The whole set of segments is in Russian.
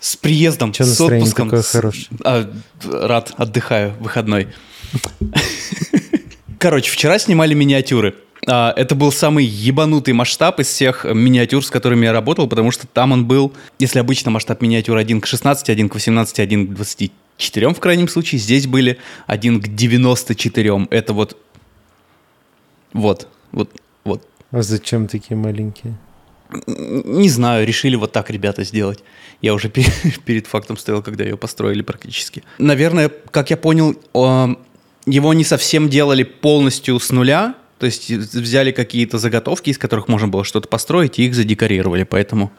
С приездом, Чё с отпуском. такое хорошее? а, рад, отдыхаю, выходной. Короче, вчера снимали миниатюры. А, Это был самый ебанутый масштаб из всех миниатюр, с которыми я работал, потому что там он был, если обычно масштаб миниатюр 1 к 16, 1 к 18, 1 к 24 в крайнем случае, здесь были 1 к 94. Это вот, вот, вот. А зачем такие маленькие? Не знаю, решили вот так ребята сделать. Я уже пе- перед фактом стоял, когда ее построили практически. Наверное, как я понял, его не совсем делали полностью с нуля. То есть взяли какие-то заготовки, из которых можно было что-то построить, и их задекорировали. Поэтому,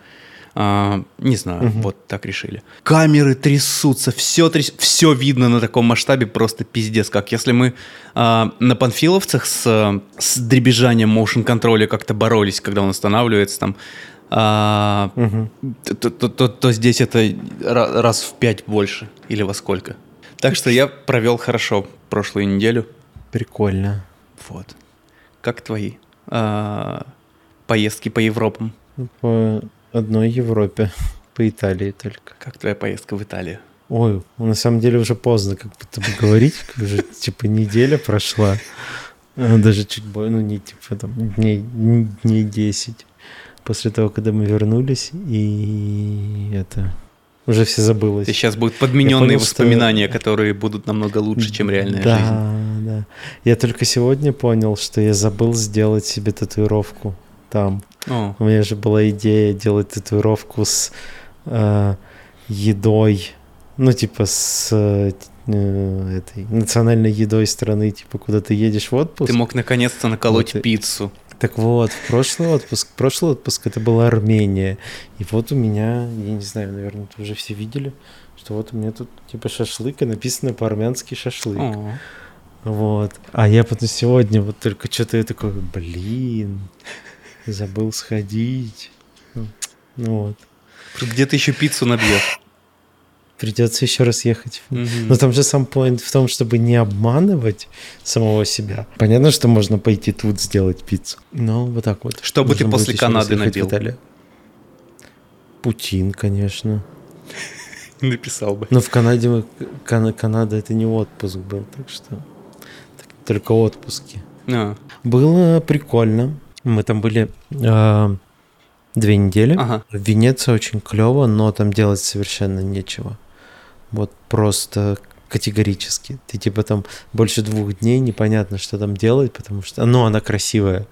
э, не знаю, вот так решили. Камеры трясутся, все, тряс... все видно на таком масштабе, просто пиздец. Как если мы э, на панфиловцах с, с дребезжанием motion контроля как-то боролись, когда он останавливается там, а, то, то- то- то здесь это ра- раз в пять больше или во сколько. Так что я провел хорошо прошлую неделю. Прикольно. Вот. Как твои а, поездки по Европам? По одной Европе. По Италии только. Как твоя поездка в Италию? Ой, на самом деле уже поздно как будто бы говорить. Уже типа неделя прошла. А, Даже чуть больше, ну не типа там дней, дней 10. После того, когда мы вернулись, и это уже все забылось. Сейчас будут подмененные понял, что- воспоминания, которые будут намного лучше, чем реальная да, жизнь. Да, Я только сегодня понял, что я забыл сделать себе татуировку там. О, У меня же была идея делать татуировку с э, едой, ну типа с э, э, этой национальной едой страны, типа куда ты едешь в отпуск. ты мог наконец-то наколоть Вот пиццу. Так вот, в прошлый отпуск, прошлый отпуск это была Армения. И вот у меня, я не знаю, наверное, это уже все видели, что вот у меня тут типа шашлык, и написано по-армянски шашлык. О, Вот. А я потом сегодня вот только что-то я такой, блин, забыл сходить. Ну вот. Где ты еще пиццу набьешь? Придется еще раз ехать. Мгм. Но там же сам поинт в том, чтобы не обманывать самого себя. Понятно, что можно пойти тут сделать пиццу. Но вот так вот. Что бы ты после Канады набил? Путин, конечно. Написал бы. Но в Канаде Кана- Канада это не отпуск был, так что только отпуски. А, Было прикольно. Мы там были а, две недели. Ага. В Венеции очень клево, но там делать совершенно нечего. Вот просто категорически. Ты типа там больше двух дней непонятно, что там делать, потому что, ну, она красивая.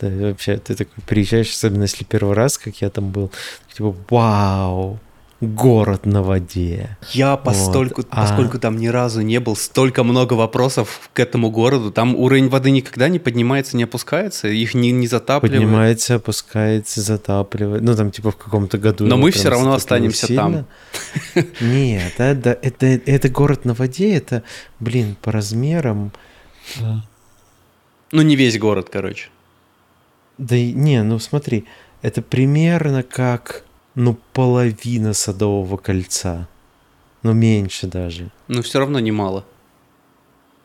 Да, вообще, ты такой приезжаешь, особенно если первый раз, как я там был, типа, вау, город на воде. Я постольку, а- поскольку там ни разу не был, столько много вопросов к этому городу. Там уровень воды никогда не поднимается, не опускается, их не, не затапливает. Поднимается, опускается, затапливает. Ну, там, типа, в каком-то году. Но мы всё равно останемся там. Нет, это, это, это город на воде, это, блин, по размерам. Ну, не весь город, короче. Да и, не, ну смотри, это примерно как, ну, половина Садового кольца. Ну, меньше даже. Но все равно немало.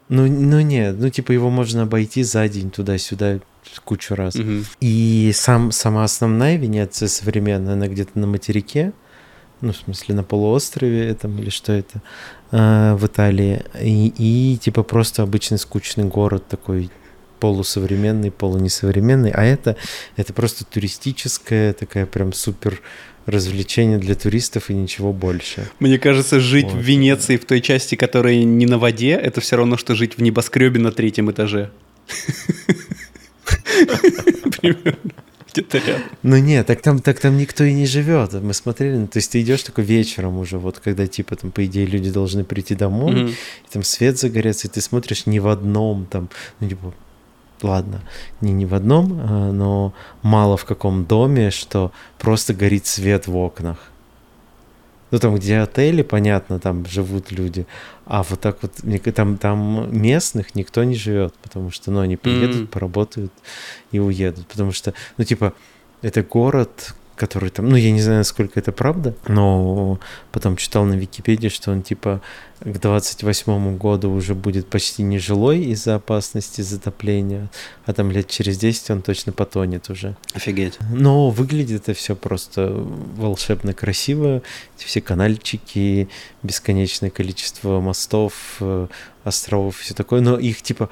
Ну, ну нет, ну типа его можно обойти за день туда-сюда кучу раз. Мгм. И сам, сама основная Венеция современная, она где-то на материке, ну, в смысле, на полуострове там, или что это, э, в Италии. И, и, типа просто обычный скучный город такой полусовременный, полунесовременный. А это, это просто туристическое, такая прям супер развлечение для туристов и ничего больше. Мне кажется, жить в Вот. Венеции в той части, которая не на воде, это все равно, что жить в небоскребе на третьем этаже. Примерно. Где-то рядом. Ну нет, так там, так там никто и не живет. Мы смотрели, ну, то есть ты идешь такой вечером уже, вот когда типа там, по идее, люди должны прийти домой, и там свет загорится, и ты смотришь не в одном там, ну типа, ладно, не, не в одном, а, но мало в каком доме, что просто горит свет в окнах. Ну, там, где отели, понятно, там живут люди. А вот так вот, там, там местных никто не живет, потому что, ну, они приедут, М. поработают и уедут. Потому что, ну, типа, это город, который там, ну, я не знаю, насколько это правда, но потом читал на Википедии, что он типа к 28 году уже будет почти нежилой из-за опасности затопления, а там лет через 10 он точно потонет уже. Офигеть. Но выглядит это все просто волшебно красиво. Эти все канальчики, бесконечное количество мостов, э, островов все такое. Но их типа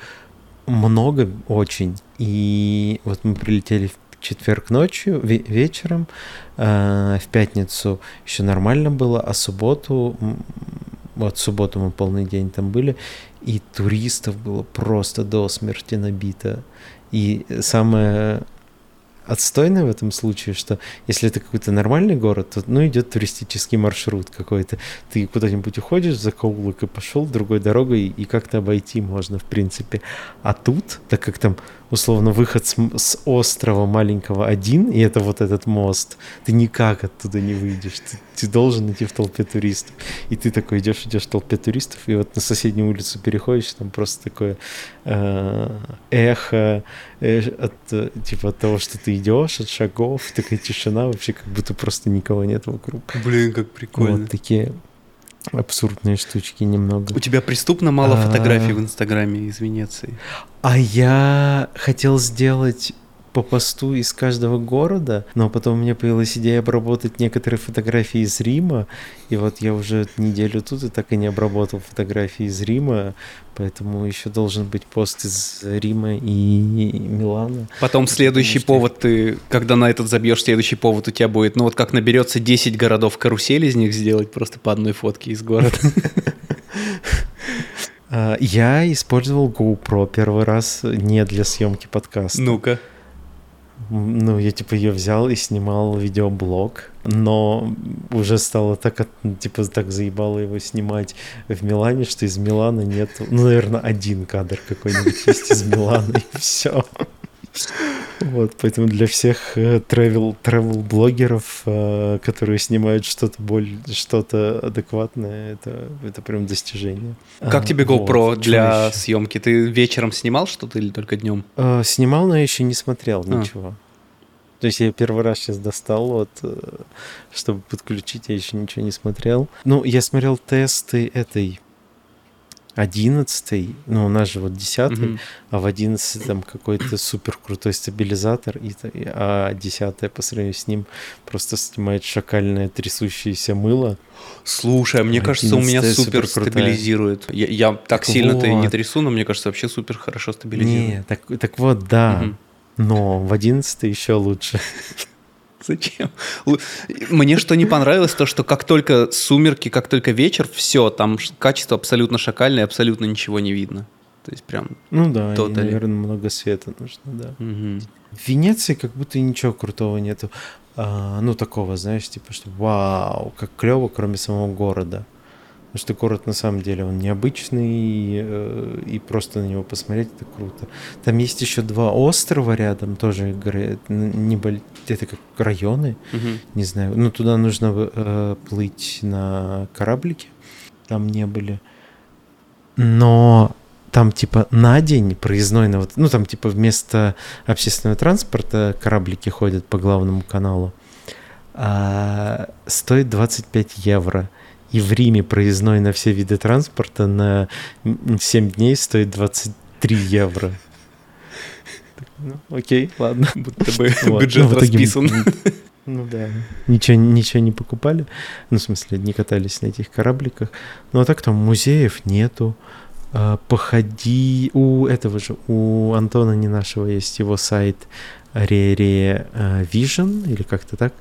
много очень. И вот мы прилетели в четверг ночью, вечером, э, в пятницу еще нормально было, а субботу, вот субботу мы полный день там были, и туристов было просто до смерти набито. И самое отстойное в этом случае, что если это какой-то нормальный город, то ну идет туристический маршрут какой-то. Ты куда-нибудь уходишь за коулок и пошел другой дорогой, и как-то обойти можно, в принципе. А тут, так как там условно выход с, с острова маленького один, и это вот этот мост, ты никак оттуда не выйдешь. Ты, ты должен идти в толпе туристов. И ты такой идешь, идешь в толпе туристов, и вот на соседнюю улицу переходишь, там просто такое э, эхо от, типа, от того, что ты идешь, от шагов, такая тишина, вообще как будто просто никого нет вокруг. Блин, как прикольно. Вот такие абсурдные штучки немного. У тебя преступно мало а... фотографий в Инстаграме из Венеции. А я хотел сделать по посту из каждого города, но потом у меня появилась идея обработать некоторые фотографии из Рима, и вот я уже неделю тут и так и не обработал фотографии из Рима, поэтому еще должен быть пост из Рима и Милана. Потом следующий что... повод ты, когда на этот забьешь, следующий повод у тебя будет, ну вот как наберется 10 городов карусель из них сделать просто по одной фотке из города. А, я использовал GoPro первый раз не для съемки подкаста. Ну-ка ну, я типа ее взял и снимал видеоблог, но уже стало так, типа, так заебало его снимать в Милане, что из Милана нет, ну, наверное, один кадр какой-нибудь есть из Милана, и все. Вот, поэтому для всех travel, э, travel блогеров, э, которые снимают что-то более, что-то адекватное, это, это прям достижение. Как а, тебе GoPro вот, для съемки? Ты вечером снимал что-то или только днем? А, снимал, но я еще не смотрел а. ничего. То есть я первый раз сейчас достал, вот, э, чтобы подключить, я еще ничего не смотрел. Ну, я смотрел тесты этой одиннадцатый, ну у нас же вот десятый, mm-hmm. а в одиннадцатом какой-то супер крутой стабилизатор, и, а десятое по сравнению с ним просто снимает шакальное трясущееся мыло. Слушай, а мне кажется, у меня супер, супер стабилизирует. Я, я так, так сильно-то вот. не трясу, но мне кажется, вообще супер хорошо стабилизирует. Не, так, так вот, да. Mm-hmm. Но в одиннадцатый еще лучше. Зачем? Мне что не понравилось, то что как только сумерки, как только вечер, все, там качество абсолютно шакальное, абсолютно ничего не видно. То есть прям... Ну да, и, наверное, много света нужно, да. Угу. В Венеции как будто ничего крутого нету. А, ну, такого, знаешь, типа, что вау, как клево, кроме самого города. Потому что город на самом деле он необычный, э, и просто на него посмотреть это круто. Там есть еще два острова рядом, тоже не это как районы, угу. не знаю. Ну, туда нужно э, плыть на кораблике, там не были. Но там типа на день проездной, на вот, ну там типа вместо общественного транспорта кораблики ходят по главному каналу, а, стоит 25 евро. И в Риме проездной на все виды транспорта на 7 дней стоит 23 евро. Ну, окей, ладно. Будто бы вот. бюджет ну, расписан. Ну да. Ничего, ничего не покупали. Ну, в смысле, не катались на этих корабликах. Ну, а так там музеев нету. А, походи... У этого же, у Антона не нашего есть его сайт Ре Vision, или как-то так,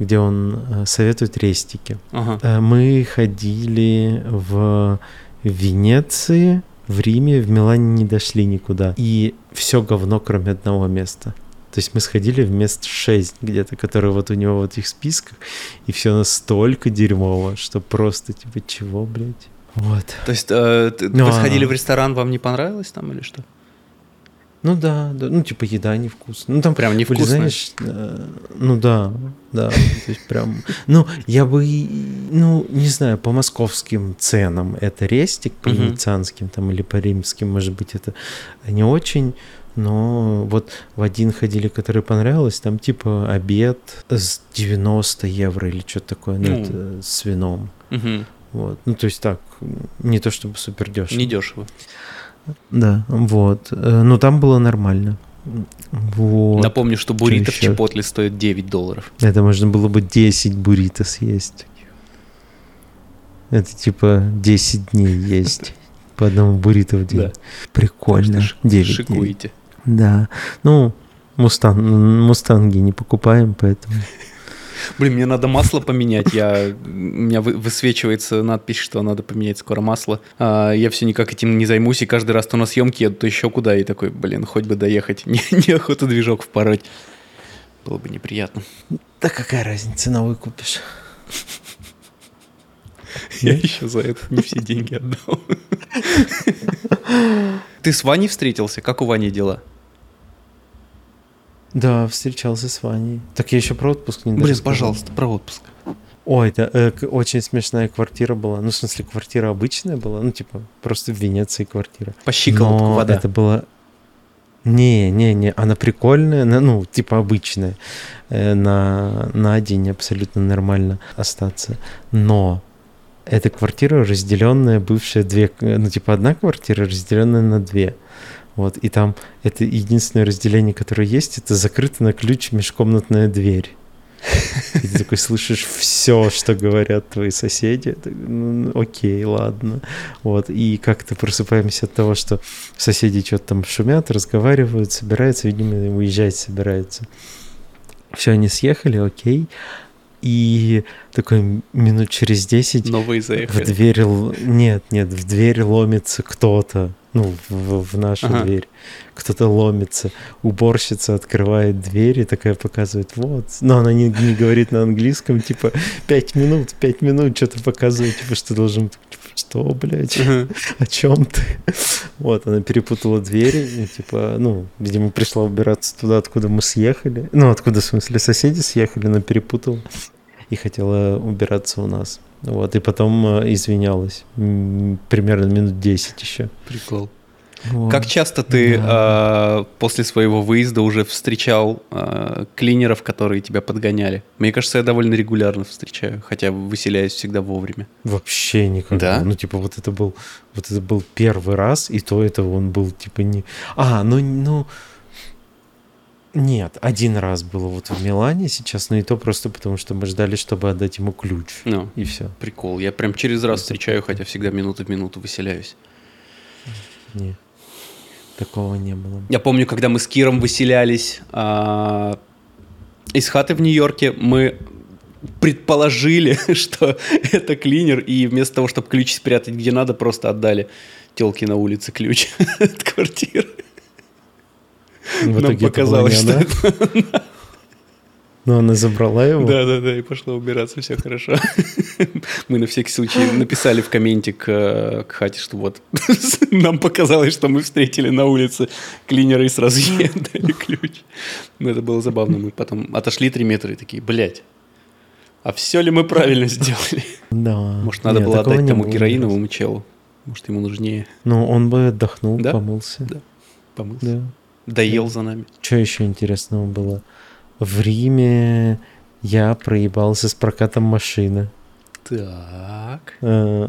где он э, советует рестики. Ага. Э, мы ходили в Венеции, в Риме, в Милане не дошли никуда. И все говно, кроме одного места. То есть мы сходили в мест 6 где-то, которые вот у него в этих списках, и все настолько дерьмово, что просто типа чего, блядь. Вот. То есть э, ну, вы сходили в ресторан, вам не понравилось там или что? Ну да, да, ну типа еда невкусная. Ну там прям невкусная. знаешь, э, ну да, да, то есть прям, ну я бы, ну не знаю, по московским ценам это рестик, по венецианским там или по римским, может быть, это не очень, Но вот в один ходили, который понравилось, там типа обед с 90 евро или что-то такое, ну, Ну. это с вином. Вот. Ну, то есть так, не то чтобы супер дешево. Недешево. Да, вот. Э, Но там было нормально. Вот. Напомню, что буррито в еще? Чипотле стоит 9 долларов. Это можно было бы 10 буррито съесть. Это типа 10 дней есть. По одному буррито в день. Да. Прикольно. Ш- 9 дней. Шикуете. Да. Ну, мустан, мустанги не покупаем, поэтому... Блин, мне надо масло поменять. Я, у меня вы- высвечивается надпись, что надо поменять скоро масло. А, я все никак этим не займусь, и каждый раз то на съемки еду, то еще куда. И такой, блин, хоть бы доехать. Не, неохота движок впороть. Было бы неприятно. Да какая разница, новый купишь. Я еще за это не все деньги отдал. Ты с Ваней встретился? Как у Вани дела? Да, встречался с Ваней. Так я еще про отпуск не Блин, пожалуйста, про отпуск. Ой, это э, очень смешная квартира была. Ну, в смысле, квартира обычная была. Ну, типа, просто в Венеции квартира. По щиколотку Но вода. это было... Не, не, не, она прикольная, на- ну, типа обычная. Э, На, на день абсолютно нормально остаться. Но эта квартира разделенная, бывшая две, э, ну, типа одна квартира, разделенная на две. Вот, и там это единственное разделение, которое есть, это закрыта на ключ межкомнатная дверь. И ты такой слышишь все, что говорят твои соседи. Ты, ну, окей, ладно. Вот. И как-то просыпаемся от того, что соседи что-то там шумят, разговаривают, собираются, видимо, уезжать собираются. Все, они съехали, окей. И такой минут через 10 Новые в заехали. дверь... л- Нет, нет, в дверь ломится кто-то. Ну, в, в нашу Ага. дверь. Кто-то ломится. Уборщица открывает дверь и такая показывает, вот. Но она не, не говорит на английском, типа, пять минут, пять минут, что-то показывает, типа, что должен... Что, блядь? О чем ты? Вот, она перепутала двери, и, типа, ну, видимо, пришла убираться туда, откуда мы съехали. Ну, откуда, в смысле, соседи съехали, но перепутала. И хотела убираться у нас. Вот, и потом э, извинялась. Примерно минут 10 еще. Прикол. Вот. Как часто ты Да. а, после своего выезда уже встречал а, клинеров, которые тебя подгоняли? Мне кажется, я довольно регулярно встречаю, хотя выселяюсь всегда вовремя. Вообще никогда. Да? Ну, типа, вот это был, вот это был первый раз, и то это он был, типа, не... А, ну, ну... Нет, один раз было вот в Милане сейчас, но и то просто потому, что мы ждали, чтобы отдать ему ключ. Ну, И все. прикол. Я прям через раз Это встречаю, хотя всегда минуты в минуту выселяюсь. Не. Такого не было. Я помню, когда мы с Киром выселялись а, из хаты в Нью-Йорке, мы предположили, что это клинер, и вместо того, чтобы ключ спрятать где надо, просто отдали телке на улице ключ от квартиры. В Нам показалось, что это... но она забрала его. Да, да, да, и пошла убираться, все хорошо. Мы на всякий случай написали в комменте к, э, к хате, что вот нам показалось, что мы встретили на улице клинера и сразу ей отдали ключ. Но это было забавно. Мы потом отошли три метра и такие, блядь, а все ли мы правильно сделали? Да. Может, надо Нет, было отдать тому героиновому челу? Может, ему нужнее. Ну, он бы отдохнул, Да? помылся. Да. помыться? Да. Доел за нами. Что еще интересного было? В Риме я проебался с прокатом машины. Так. Э,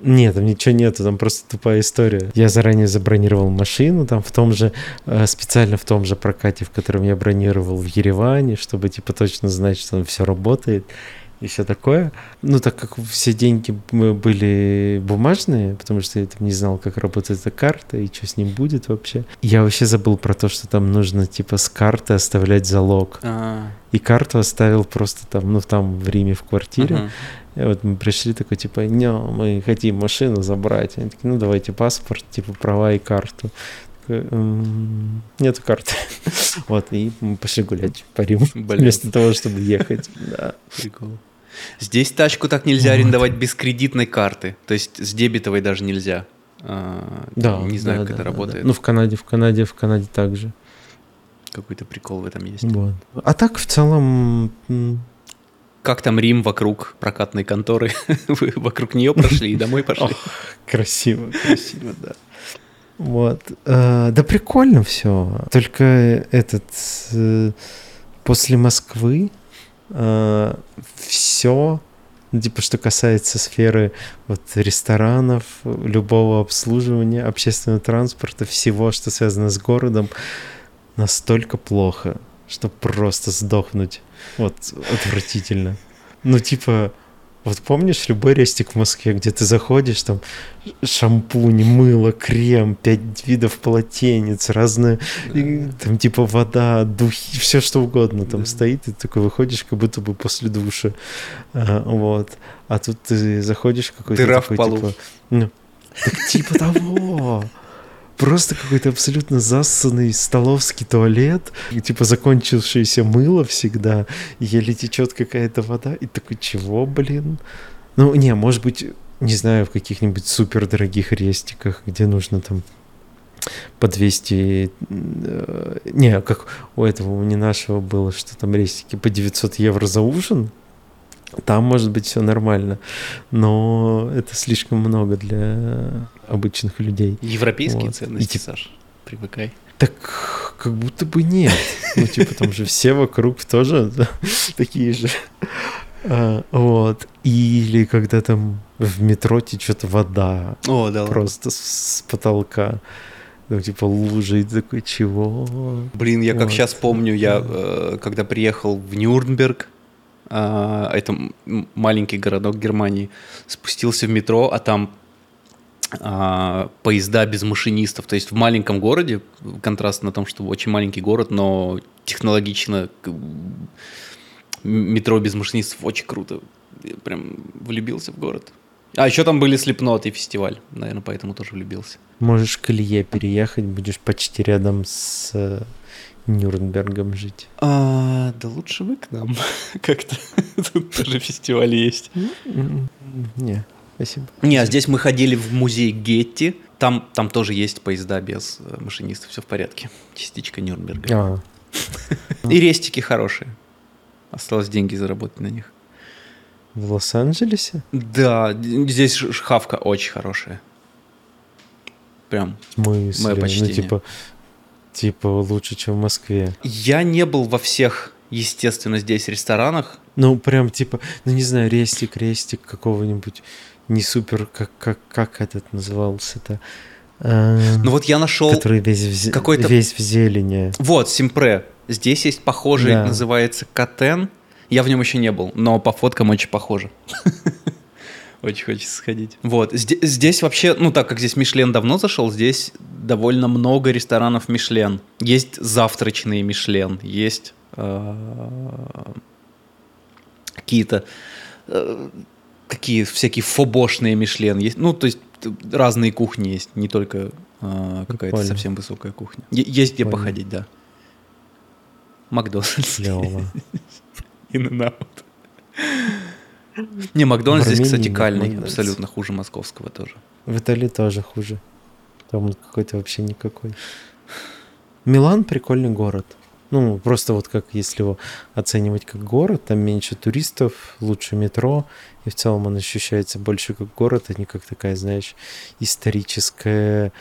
Нет, там ничего нету, там просто тупая история. Я заранее забронировал машину, там в том же, э, специально в том же прокате, в котором я бронировал в Ереване, чтобы типа точно знать, что там все работает и все такое. Ну, так как все деньги были бумажные, потому что я там не знал, как работает эта карта и что с ним будет вообще. Я вообще забыл про то, что там нужно типа с карты оставлять залог. А, И карту оставил просто там, ну, там в Риме в квартире. ага. И вот мы пришли такой, типа, не, мы хотим машину забрать. Они такие, ну, давайте паспорт, типа, права и карту. «М, Нету карты. Вот, и мы пошли гулять по Риму. Вместо того, чтобы ехать. Да. Прикол. Здесь тачку так нельзя Вот. арендовать без кредитной карты. То есть с дебетовой даже нельзя. А, Да. Не знаю, да, как да, это да, работает. Ну, в Канаде, в Канаде, в Канаде также. Какой-то прикол в этом есть. Вот. А так, в целом, Как там Рим вокруг прокатной конторы? Вы вокруг нее прошли и домой пошли? красиво, красиво, да. Вот. Э, да прикольно все. Только этот э, после Москвы э, все, типа, что касается сферы вот ресторанов, любого обслуживания, общественного транспорта, всего, что связано с городом, настолько плохо, что просто сдохнуть. Вот отвратительно. Ну, типа, вот помнишь любой рестик в Москве, где ты заходишь, там шампунь, мыло, крем, пять видов полотенец, разные, и, там типа вода, духи, все что угодно там да. стоит, и ты такой выходишь, как будто бы после душа. А, вот. А тут ты заходишь какой-то Дыра такой, в полу. типа... Ну, так типа того просто какой-то абсолютно зассанный столовский туалет, и, типа закончившееся мыло всегда, еле течет какая-то вода, и такой, чего, блин? Ну, не, может быть, не знаю, в каких-нибудь супер дорогих рестиках, где нужно там по 200... Э, не, как у этого, у не нашего было, что там рестики по 900 евро за ужин, там может быть все нормально, но это слишком много для обычных людей. Европейские вот. ценности, И, Саш, привыкай. Так как будто бы нет. Ну, типа, там же все вокруг тоже такие же. А, вот. Или когда там в метро течет вода. О, да. Просто с, потолка. Ну, типа лужи, и такой, чего? Блин, я как сейчас помню, я э, когда приехал в Нюрнберг, это маленький городок Германии, спустился в метро, а там а, поезда без машинистов. То есть в маленьком городе, контраст на том, что очень маленький город, но технологично метро без машинистов очень круто. Я прям влюбился в город. А еще там были Слепнот и фестиваль, наверное, поэтому тоже влюбился. Можешь к Илье переехать, будешь почти рядом с э, Нюрнбергом жить? А, да лучше вы к нам. Как-то тут тоже фестиваль есть. Не, спасибо. Не, а здесь мы ходили в музей Гетти. Там, там тоже есть поезда без э, машинистов, все в порядке. Частичка Нюрнберга. А. И рестики хорошие. Осталось деньги заработать на них. В Лос-Анджелесе? Да, здесь шхавка очень хорошая. Прям. Мы Мое почтение. Ну, типа, Типа лучше, чем в Москве. Я не был во всех, естественно, здесь ресторанах. Ну, прям типа, ну не знаю, рестик, рестик какого-нибудь не супер, как, как, как этот назывался-то. А, ну вот я нашел который весь в, какой-то весь в зелени. Вот Симпре. Здесь есть похожий, да. называется Катен. Я в нем еще не был, но по фоткам очень похоже. Очень хочется сходить. Вот. Здесь, здесь вообще, ну так как здесь Мишлен давно зашел, здесь довольно много ресторанов Мишлен. Есть завтрачные Мишлен, есть э, какие-то э, какие всякие фобошные Мишлен есть. Ну, то есть разные кухни есть, не только э, какая-то совсем высокая кухня. Есть где Понял. походить, да. Макдональдс. In-N-Out. Не, Макдональдс здесь, кстати, кальный, абсолютно хуже московского тоже. В Италии тоже хуже. Там какой-то вообще никакой. Милан прикольный город. Ну, просто вот как если его оценивать как город, там меньше туристов, лучше метро, и в целом он ощущается больше как город, а не как такая, знаешь, историческая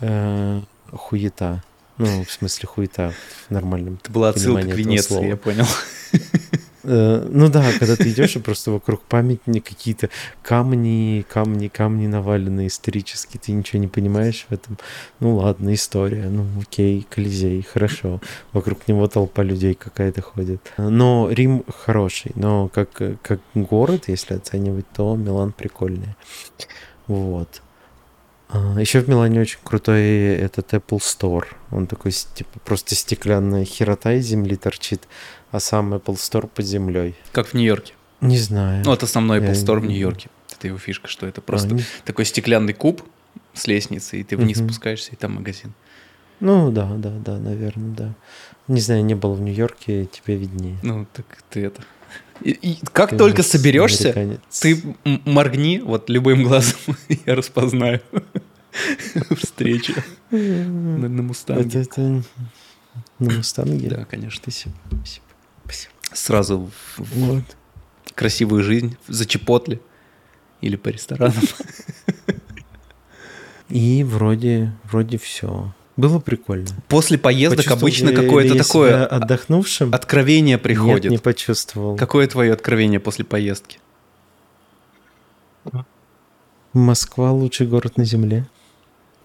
э, хуета. Ну, в смысле хуета в нормальном Это была отсылка к Венеции, я понял. Э, ну да, когда ты идешь, и просто вокруг памятника какие-то камни, камни, камни навалены исторически, ты ничего не понимаешь в этом. Ну ладно, история, ну окей, Колизей, хорошо. Вокруг него толпа людей какая-то ходит. Но Рим хороший, но как, как город, если оценивать, то Милан прикольный. Вот. А, Еще в Милане очень крутой этот Apple Store. Он такой, типа, просто стеклянная херота из земли торчит а сам Apple Store под землей. Как в Нью-Йорке. Не знаю. Ну, это основной Apple Store в Нью-Йорке. Это его фишка, что это просто а, не... такой стеклянный куб с лестницей, и ты вниз угу. спускаешься, и там магазин. Ну, да, да, да, наверное, да. Не знаю, не был в Нью-Йорке, тебе виднее. Ну, так ты это... И, и как ты только соберешься, американец. ты моргни вот любым глазом, я распознаю встречу на, на Мустанге. Это, это на Мустанге? Да, конечно. Спасибо. Спасибо. Спасибо. Сразу вот. красивую жизнь за Чепотли или по ресторанам. И вроде, вроде все. Было прикольно. После поездок обычно какое-то такое отдохнувшим. откровение Нет, приходит. не почувствовал. Какое твое откровение после поездки? Москва лучший город на земле.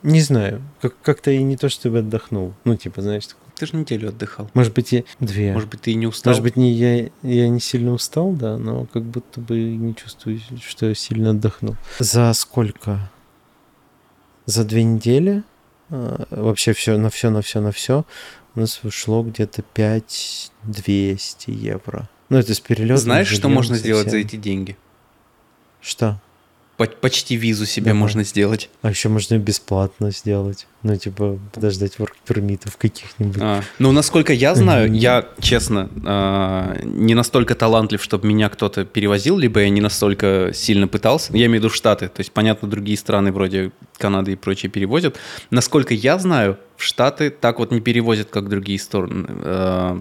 Не знаю, как- как-то и не то, чтобы отдохнул. Ну, типа, знаешь, такой- Ты же неделю отдыхал. может быть, и две. Может быть, ты и не устал? Может быть, не, я, я не сильно устал, да, но как будто бы не чувствую, что я сильно отдохнул. За сколько? За две недели? а, вообще все на все, на все, на все у нас ушло где-то 5200 евро. Ну, это с перелетом. Знаешь, что можно со сделать за эти деньги? Что? По- Почти визу себе Давай. можно сделать. А еще можно бесплатно сделать. Ну, типа, подождать ворк-пермитов каких-нибудь. А, ну, насколько я знаю, я, честно, а, не настолько талантлив, чтобы меня кто-то перевозил, либо я не настолько сильно пытался. Я имею в виду Штаты. То есть, понятно, другие страны вроде Канады и прочие перевозят. Насколько я знаю, в Штаты так вот не перевозят, как другие стороны. а,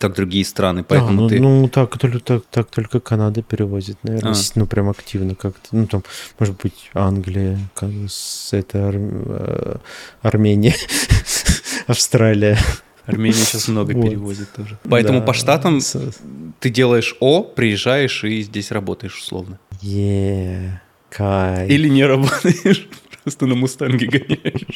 как другие страны, А, поэтому ну, ты... ну, так, только, так, так только Канада перевозит, наверное, А. ну, прям активно как-то. Ну, там, может быть, Англия, как- с- это Ар- э, Армения, Австралия. Армения сейчас много Вот. перевозит тоже. Поэтому Да, по Штатам ты делаешь О, приезжаешь и здесь работаешь условно. Е, кайф. Или не работаешь, просто на Мустанге гоняешь.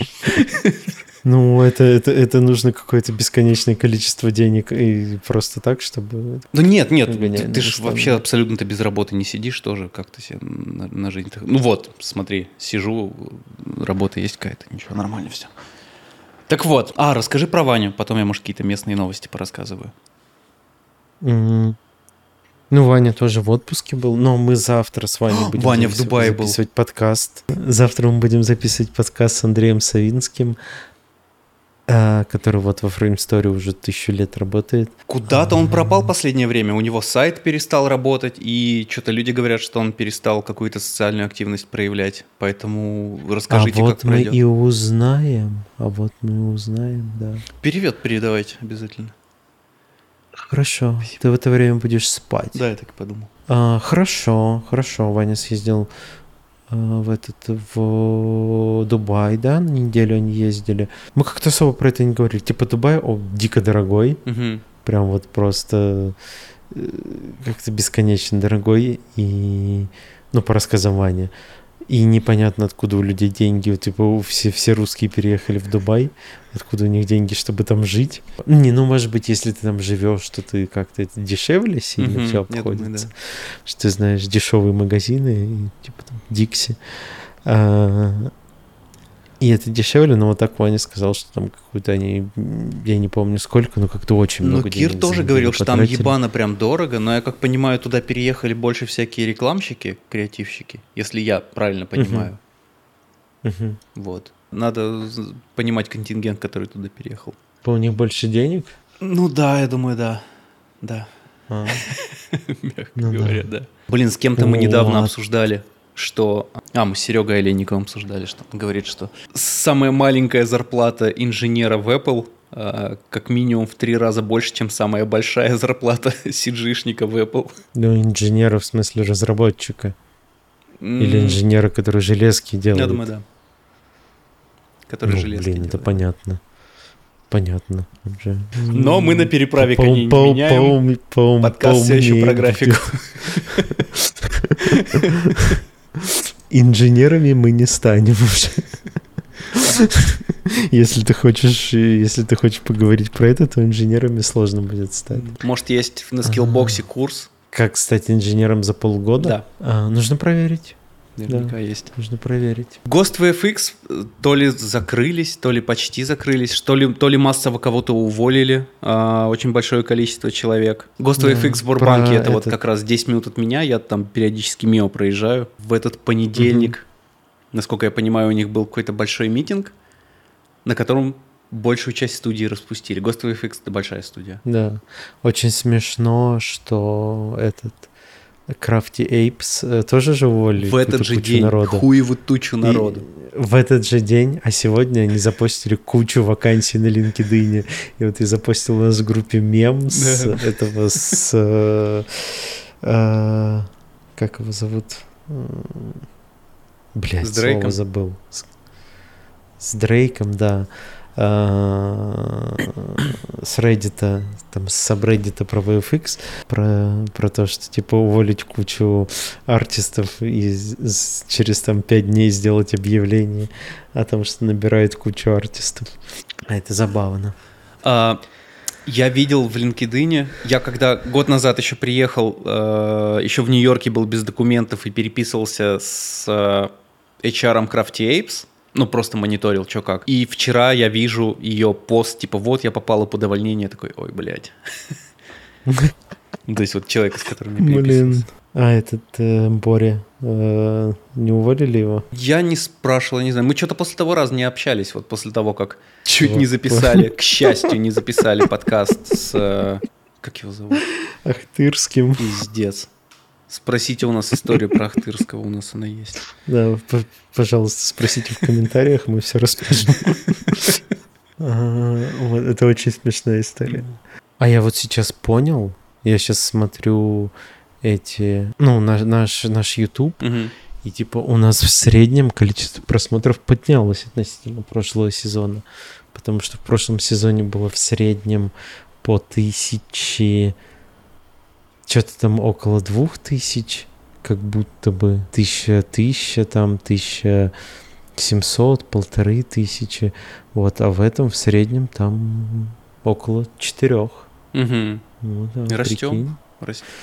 Ну, это, это, это нужно какое-то бесконечное количество денег и просто так, чтобы... Ну нет, нет, ты, ты ж Мустанге. вообще абсолютно без работы не сидишь тоже, как ты себе на, на жизнь... Ну вот, смотри, сижу, работа есть какая-то, ничего, нормально все. Так вот, а, расскажи про Ваню, потом я, может, какие-то местные новости порассказываю. М. Ну, Ваня тоже в отпуске был, но мы завтра с Ваней будем Ваня в Дубае был. записывать подкаст. Завтра мы будем записывать подкаст с Андреем Савинским, который вот во Frame Story уже тысячу лет работает. Куда-то он пропал последнее время, у него сайт перестал работать, и что-то люди говорят, что он перестал какую-то социальную активность проявлять, поэтому расскажите, а вот как мы пройдет. и узнаем, а вот мы и узнаем, да. Привет передавайте обязательно. Хорошо, ты в это время будешь спать. Да, я так и подумал. А, хорошо, хорошо. Ваня съездил а, в этот в Дубай, да, на неделю они ездили. Мы как-то особо про это не говорили. Типа Дубай, о, дико дорогой, Мгм. прям вот просто э, как-то бесконечно дорогой и ну по рассказам Вани. И непонятно, откуда у людей деньги. Типа, все, все русские переехали в Дубай. Откуда у них деньги, чтобы там жить? Не, ну, может быть, если ты там живешь, то ты как-то это дешевле сильно Мгм, все я думаю, обходится. да. Что ты знаешь дешевые магазины, типа там Дикси. А, и это дешевле, но вот так Ваня сказал, что там какую-то они, я не помню сколько, но как-то очень Ну, много Кир денег тоже говорил, что там потратили. ебано прям дорого, но я как понимаю, туда переехали больше всякие рекламщики, креативщики, если я правильно понимаю. Мгм. Вот. Надо понимать контингент, который туда переехал. Типа У них больше денег? Ну да, я думаю, да. Да, А, мягко Ну говоря, да. Блин, с кем-то мы недавно обсуждали, что... А, мы с Серегой Олейниковым обсуждали, что он говорит, что самая маленькая зарплата инженера в Apple а, как минимум в три раза больше, чем самая большая зарплата CG-шника в Apple. Ну, инженера, в смысле разработчика. Или инженера, который железки делает. Я думаю, да. Который ну, железки блин, это делает. понятно. Понятно. Он же- Но мы на переправе Пом- коней не меняем. Подкаст все еще про графику. Инженерами мы не станем уже. Если ты хочешь, если ты хочешь поговорить про это, то инженерами сложно будет стать. Может, есть на скиллбоксе курс? Как стать инженером за полгода? Да, А, нужно проверить. Наверняка есть. Нужно проверить. Ghost VFX э, то ли закрылись, то ли почти закрылись, что ли, то ли массово кого-то уволили, а, очень большое количество человек. Ghost Да, VFX в Бурбанке, это вот этот- как раз 10 минут от меня, я там периодически мимо проезжаю. В этот понедельник, насколько я понимаю, у них был какой-то большой митинг, на котором большую часть студии распустили. Ghost VFX это большая студия. Да. Очень смешно, что этот Crafty Apes э, тоже же уволили в этот же день народа. хуеву тучу И народу. в этот же день, а сегодня они запостили кучу вакансий на LinkedIn. И вот я запостил у нас в группе мем с этого, с... э, э, как его зовут? Блять, слово забыл. С- Дрейком, да, с Reddit, там, с сабреддита про VFX, про, про то, что, типа, уволить кучу артистов и через, там, пять дней сделать объявление о том, что набирает кучу артистов. А это забавно. А, я видел в LinkedIn, я когда год назад еще приехал, э, еще в Нью-Йорке был без документов и переписывался с э, HR Crafty Apes, ну, просто мониторил, что как. И вчера я вижу ее пост, типа, вот я попала под увольнение, такой, ой, блядь. То есть вот человек, с которым я переписывался. А этот э, Боря, э, не уволили его? Я не спрашивал, не знаю. Мы что-то после того раза не общались, вот после того, как чуть вот. не записали, к счастью, не записали подкаст с... Э, как его зовут? Ахтырским. Пиздец. Спросите у нас историю про Ахтырского, у нас она есть. Да, пожалуйста, спросите в комментариях, мы все расскажем. Это очень смешная история. А я вот сейчас понял, я сейчас смотрю эти, ну, наш, наш, наш YouTube, угу. и типа у нас в среднем количество просмотров поднялось относительно прошлого сезона, потому что в прошлом сезоне было в среднем по тысяче, что-то там около двух тысяч, как будто бы тысяча, тысяча, там тысяча семьсот, полторы тысячи, вот, а в этом в среднем там около четырех. Угу. Ну, да, Растем. Прикинь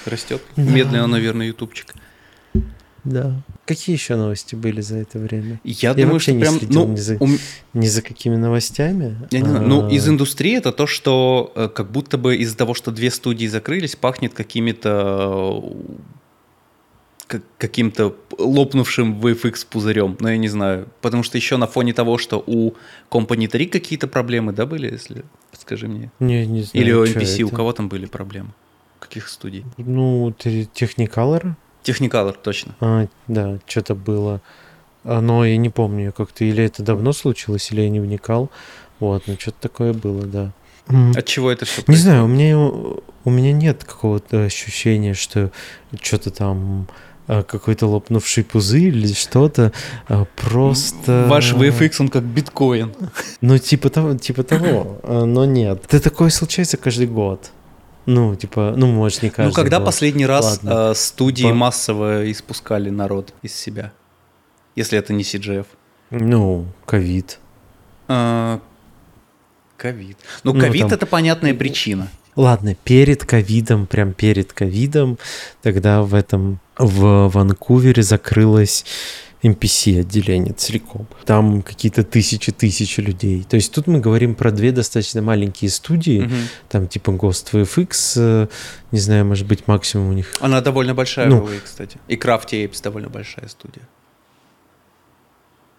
растет. Да. Медленно, наверное, ютубчик. Да. Какие еще новости были за это время? Я, Я думаю, что не прям следил ну, ни, за, um... ни за какими новостями. Я не знаю. Ну, из индустрии это то, что э, как будто бы из-за того, что две студии закрылись, пахнет какими-то каким-то лопнувшим VFX пузырем, но я не знаю. Потому что еще на фоне того, что у Company 3 какие-то проблемы, да, были, если подскажи мне? Не, не знаю. Или у NPC, у кого там были проблемы? Каких студий? Ну, Technicolor. Technicolor, точно. А, да, что-то было. А, но я не помню как-то, или это давно случилось, или я не вникал. Вот, но что-то такое было, да. От чего это все? Не знаю, у меня, у меня нет какого-то ощущения, что что-то там а, какой-то лопнувший пузырь или что-то, а, просто... Ваш VFX, он как биткоин. Ну, типа того, типа того, но нет. Это такое случается каждый год. Ну, типа, ну, может, не каждый Ну, когда год. последний раз э, студии По... массово испускали народ из себя? Если это не CGF. Ну, ковид. А, ковид. Ну, ковид ну, там... это понятная причина. Ладно, перед ковидом, прям перед ковидом, тогда в этом, в Ванкувере закрылась NPC отделение целиком. Там какие-то тысячи-тысячи людей. То есть тут мы говорим про две достаточно маленькие студии, угу. там типа Ghost VFX, э, не знаю, может быть, максимум у них... Она довольно большая ну, в кстати. И Crafty Apes довольно большая студия.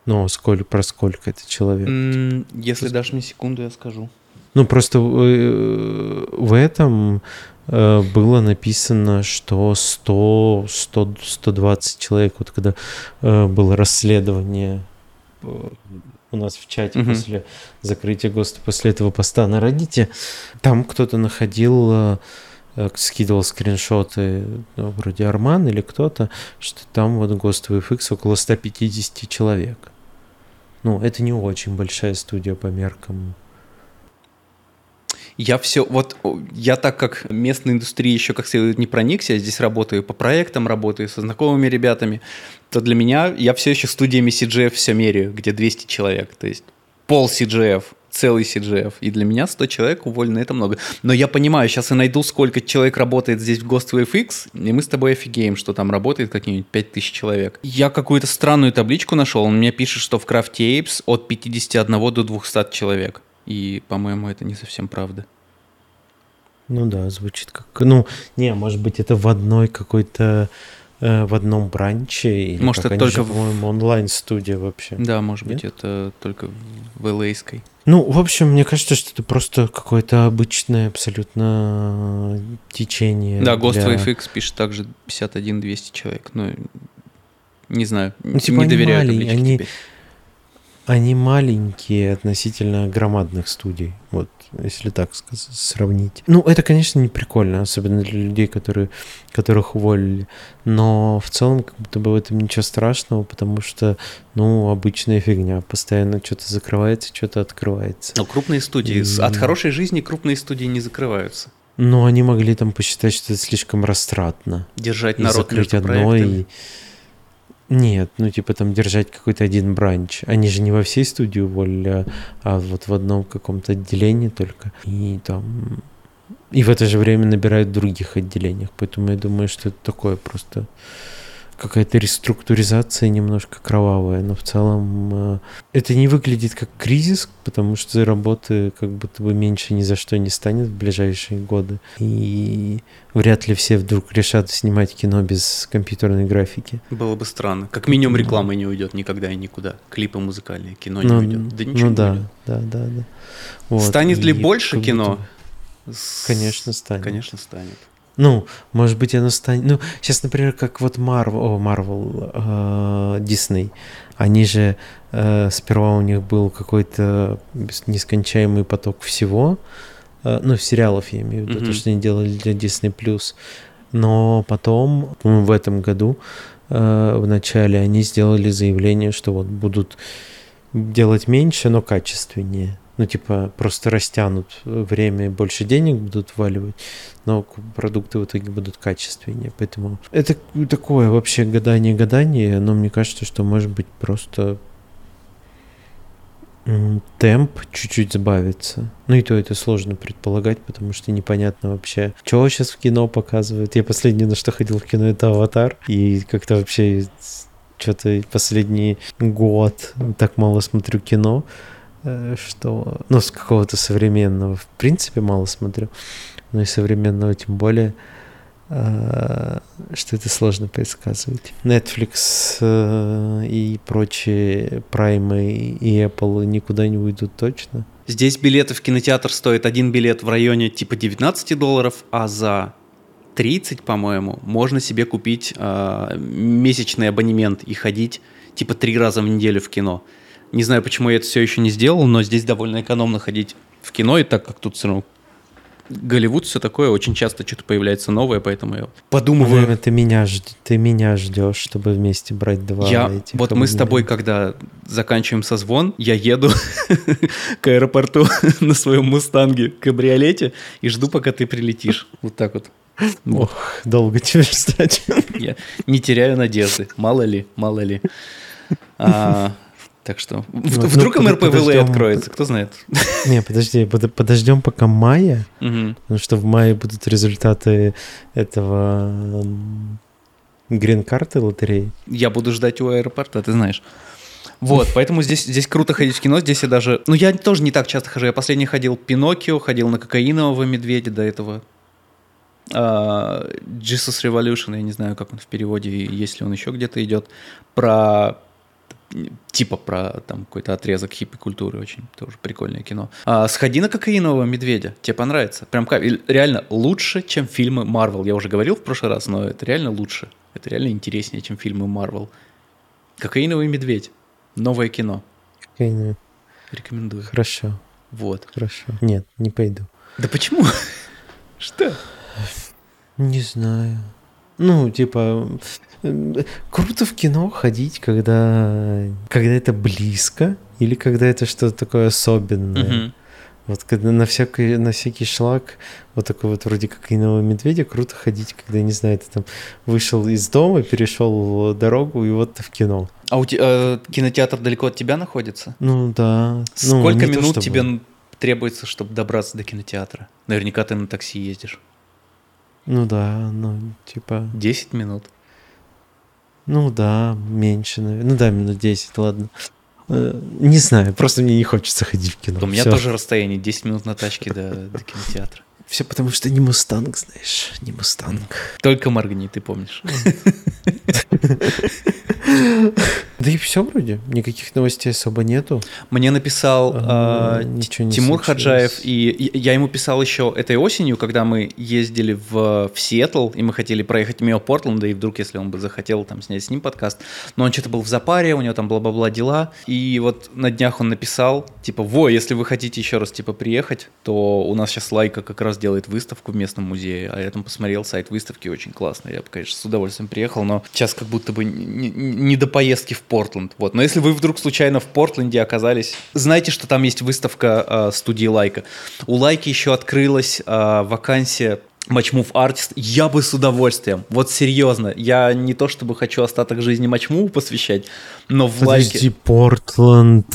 Ну, сколько, про сколько это человек? Mm, если Просто... дашь мне секунду, я скажу. Ну, просто в, в этом Э, было написано, что 100, 100 120 человек, вот когда э, было расследование э, у нас в чате угу. после закрытия ГОСТа, после этого поста на Reddit, там кто-то находил, скидывал скриншоты, ну, вроде Арман или кто-то, что там вот ГОСТ VFX около 150 человек. Ну, это не очень большая студия по меркам я все, вот я так как местной индустрии еще как следует не проникся, я здесь работаю по проектам, работаю со знакомыми ребятами, то для меня я все еще студиями CGF все меряю, где 200 человек, то есть пол CGF, целый CGF. И для меня 100 человек уволены, это много. Но я понимаю, сейчас я найду, сколько человек работает здесь в Ghost FX, и мы с тобой офигеем, что там работает какие-нибудь 5000 человек. Я какую-то странную табличку нашел, он мне пишет, что в Craft Apes от 51 до 200 человек. И, по-моему, это не совсем правда. Ну да, звучит как... Ну, не, может быть, это в одной какой-то... Э, в одном бранче. Или может, это только... Же, по-моему, онлайн-студия вообще. Да, может Нет? быть, это только в LA-ской. Ну, в общем, мне кажется, что это просто какое-то обычное абсолютно течение. Да, Ghost для... FX пишет также 51-200 человек. Ну, не знаю, ну, типа не доверяю они, они, они маленькие относительно громадных студий. Вот, если так сказать, сравнить. Ну, это, конечно, не прикольно, особенно для людей, которые, которых уволили. Но в целом, как будто бы в этом ничего страшного, потому что, ну, обычная фигня. Постоянно что-то закрывается, что-то открывается. Но крупные студии, И... от хорошей жизни крупные студии не закрываются. Ну, они могли там посчитать, что это слишком растратно. Держать народ и закрыть одно и нет, ну типа там держать какой-то один бранч. Они же не во всей студии уволили, а, а вот в одном каком-то отделении только. И там... И в это же время набирают в других отделениях. Поэтому я думаю, что это такое просто какая-то реструктуризация немножко кровавая, но в целом э, это не выглядит как кризис, потому что работы как будто бы меньше ни за что не станет в ближайшие годы. И вряд ли все вдруг решат снимать кино без компьютерной графики. Было бы странно. Как минимум реклама не уйдет никогда и никуда. Клипы музыкальные, кино ну, не уйдет. Да ничего ну, да, не уйдет. да, да, да. Вот. Станет и ли больше кино? Конечно, станет. Конечно, станет. Ну, может быть, оно станет... Ну, сейчас, например, как вот Marvel, о, Marvel, э, Disney, они же э, сперва у них был какой-то нескончаемый поток всего, э, ну, сериалов, я имею в виду, mm-hmm. то, что они делали для Disney+. Но потом, в этом году, э, в начале, они сделали заявление, что вот будут делать меньше, но качественнее ну, типа, просто растянут время и больше денег будут вваливать, но продукты в итоге будут качественнее. Поэтому это такое вообще гадание-гадание, но мне кажется, что может быть просто темп чуть-чуть сбавится. Ну и то это сложно предполагать, потому что непонятно вообще, что сейчас в кино показывают. Я последнее, на что ходил в кино, это «Аватар», и как-то вообще что-то последний год так мало смотрю кино. Э, что, ну, с какого-то современного, в принципе, мало смотрю, но и современного тем более, э, что это сложно предсказывать. Netflix э, и прочие Prime и Apple никуда не уйдут точно. Здесь билеты в кинотеатр стоят один билет в районе типа 19 долларов, а за 30, по-моему, можно себе купить э, месячный абонемент и ходить типа три раза в неделю в кино. Не знаю, почему я это все еще не сделал, но здесь довольно экономно ходить в кино, и так как тут все равно Голливуд все такое, очень часто что-то появляется новое, поэтому я подумываю. Наверное, ты меня, ты меня ждешь, чтобы вместе брать два я... этих Вот мы с тобой, когда заканчиваем созвон, я еду к аэропорту на своем мустанге, кабриолете, и жду, пока ты прилетишь. Вот так вот. Ох, долго тебе ждать. Я не теряю надежды. Мало ли, мало ли. А, так что ну, вдруг ну, МРПВЛ откроется, кто знает. Не, подожди, подождем пока мая, потому что в мае будут результаты этого грин-карты лотереи. Я буду ждать у аэропорта, ты знаешь. Вот, поэтому здесь, здесь круто ходить в кино, здесь я даже... Ну, я тоже не так часто хожу, я последний ходил Пиноккио, ходил на кокаинового медведя до этого. Uh, Jesus Revolution, я не знаю, как он в переводе, если он еще где-то идет, про типа про там какой-то отрезок хиппи-культуры, очень тоже прикольное кино. А, сходи на кокаинового медведя, тебе понравится. Прям как, реально лучше, чем фильмы Марвел. Я уже говорил в прошлый раз, но это реально лучше. Это реально интереснее, чем фильмы Марвел. Кокаиновый медведь. Новое кино. Кокаиновый. Рекомендую. Хорошо. Вот. Хорошо. Нет, не пойду. Да почему? Что? Не знаю. Ну, типа, круто в кино ходить, когда, когда это близко или когда это что-то такое особенное. Угу. Вот когда на всякий, на всякий шлак, вот такой вот вроде как иного медведя, круто ходить, когда, не знаю, ты там вышел из дома, перешел дорогу, и вот ты в кино. А у тебя э, кинотеатр далеко от тебя находится? Ну да. Ну, Сколько ну, минут то, чтобы... тебе требуется, чтобы добраться до кинотеатра? Наверняка ты на такси ездишь. Ну да, ну типа... 10 минут. Ну да, меньше, наверное. Ну да, минут 10, ладно. Э, не знаю, просто мне не хочется ходить в кино. У меня Всё. тоже расстояние 10 минут на тачке до, до кинотеатра. Все потому что не мустанг, знаешь, не мустанг. Только моргни, ты помнишь. Да и все вроде. Никаких новостей особо нету. Мне написал А, э, ничего не Тимур случилось. Хаджаев, и я ему писал еще этой осенью, когда мы ездили в, в Сиэтл, и мы хотели проехать мимо Портленда, и вдруг, если он бы захотел там снять с ним подкаст, но он что-то был в запаре, у него там бла-бла-бла дела, и вот на днях он написал, типа, во, если вы хотите еще раз, типа, приехать, то у нас сейчас Лайка как раз делает выставку в местном музее, а я там посмотрел сайт выставки, очень классный, я бы, конечно, с удовольствием приехал, но сейчас как будто бы не, не- не до поездки в Портленд, вот, но если вы вдруг случайно в Портленде оказались, знайте, что там есть выставка э, студии Лайка. У Лайки еще открылась э, вакансия Матчмув артист, я бы с удовольствием. Вот серьезно, я не то чтобы хочу остаток жизни матчмуву посвящать, но в Подожди, лайке... Портленд.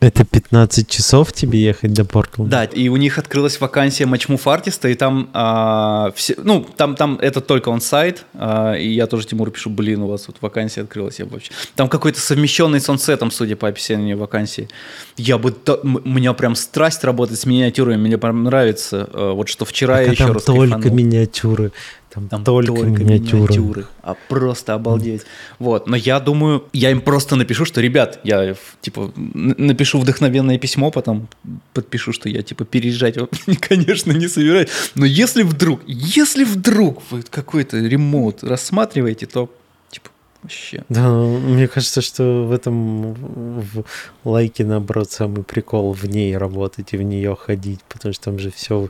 Это 15 часов тебе ехать до Портленда? Да, и у них открылась вакансия матчмув артиста, и там, а, все, ну, там, там это только он сайт, а, и я тоже Тимуру пишу, блин, у вас вот вакансия открылась, я бы вообще... Там какой-то совмещенный с онсетом, судя по описанию вакансии. Я бы... м- У меня прям страсть работать с миниатюрами, мне прям нравится, а, вот что вчера Так, я а еще там раз только кайфанул. миниатюры. Там, Там только, миниатюры. А просто обалдеть. Вот, но я думаю, я им просто напишу, что, ребят, я, типа, напишу вдохновенное письмо, потом подпишу, что я, типа, переезжать, конечно, не собираюсь. Но если вдруг, если вдруг вы какой-то ремоут рассматриваете, то, типа, вообще... Да, ну, мне кажется, что в этом в лайке, наоборот, самый прикол в ней работать и в нее ходить, потому что там же все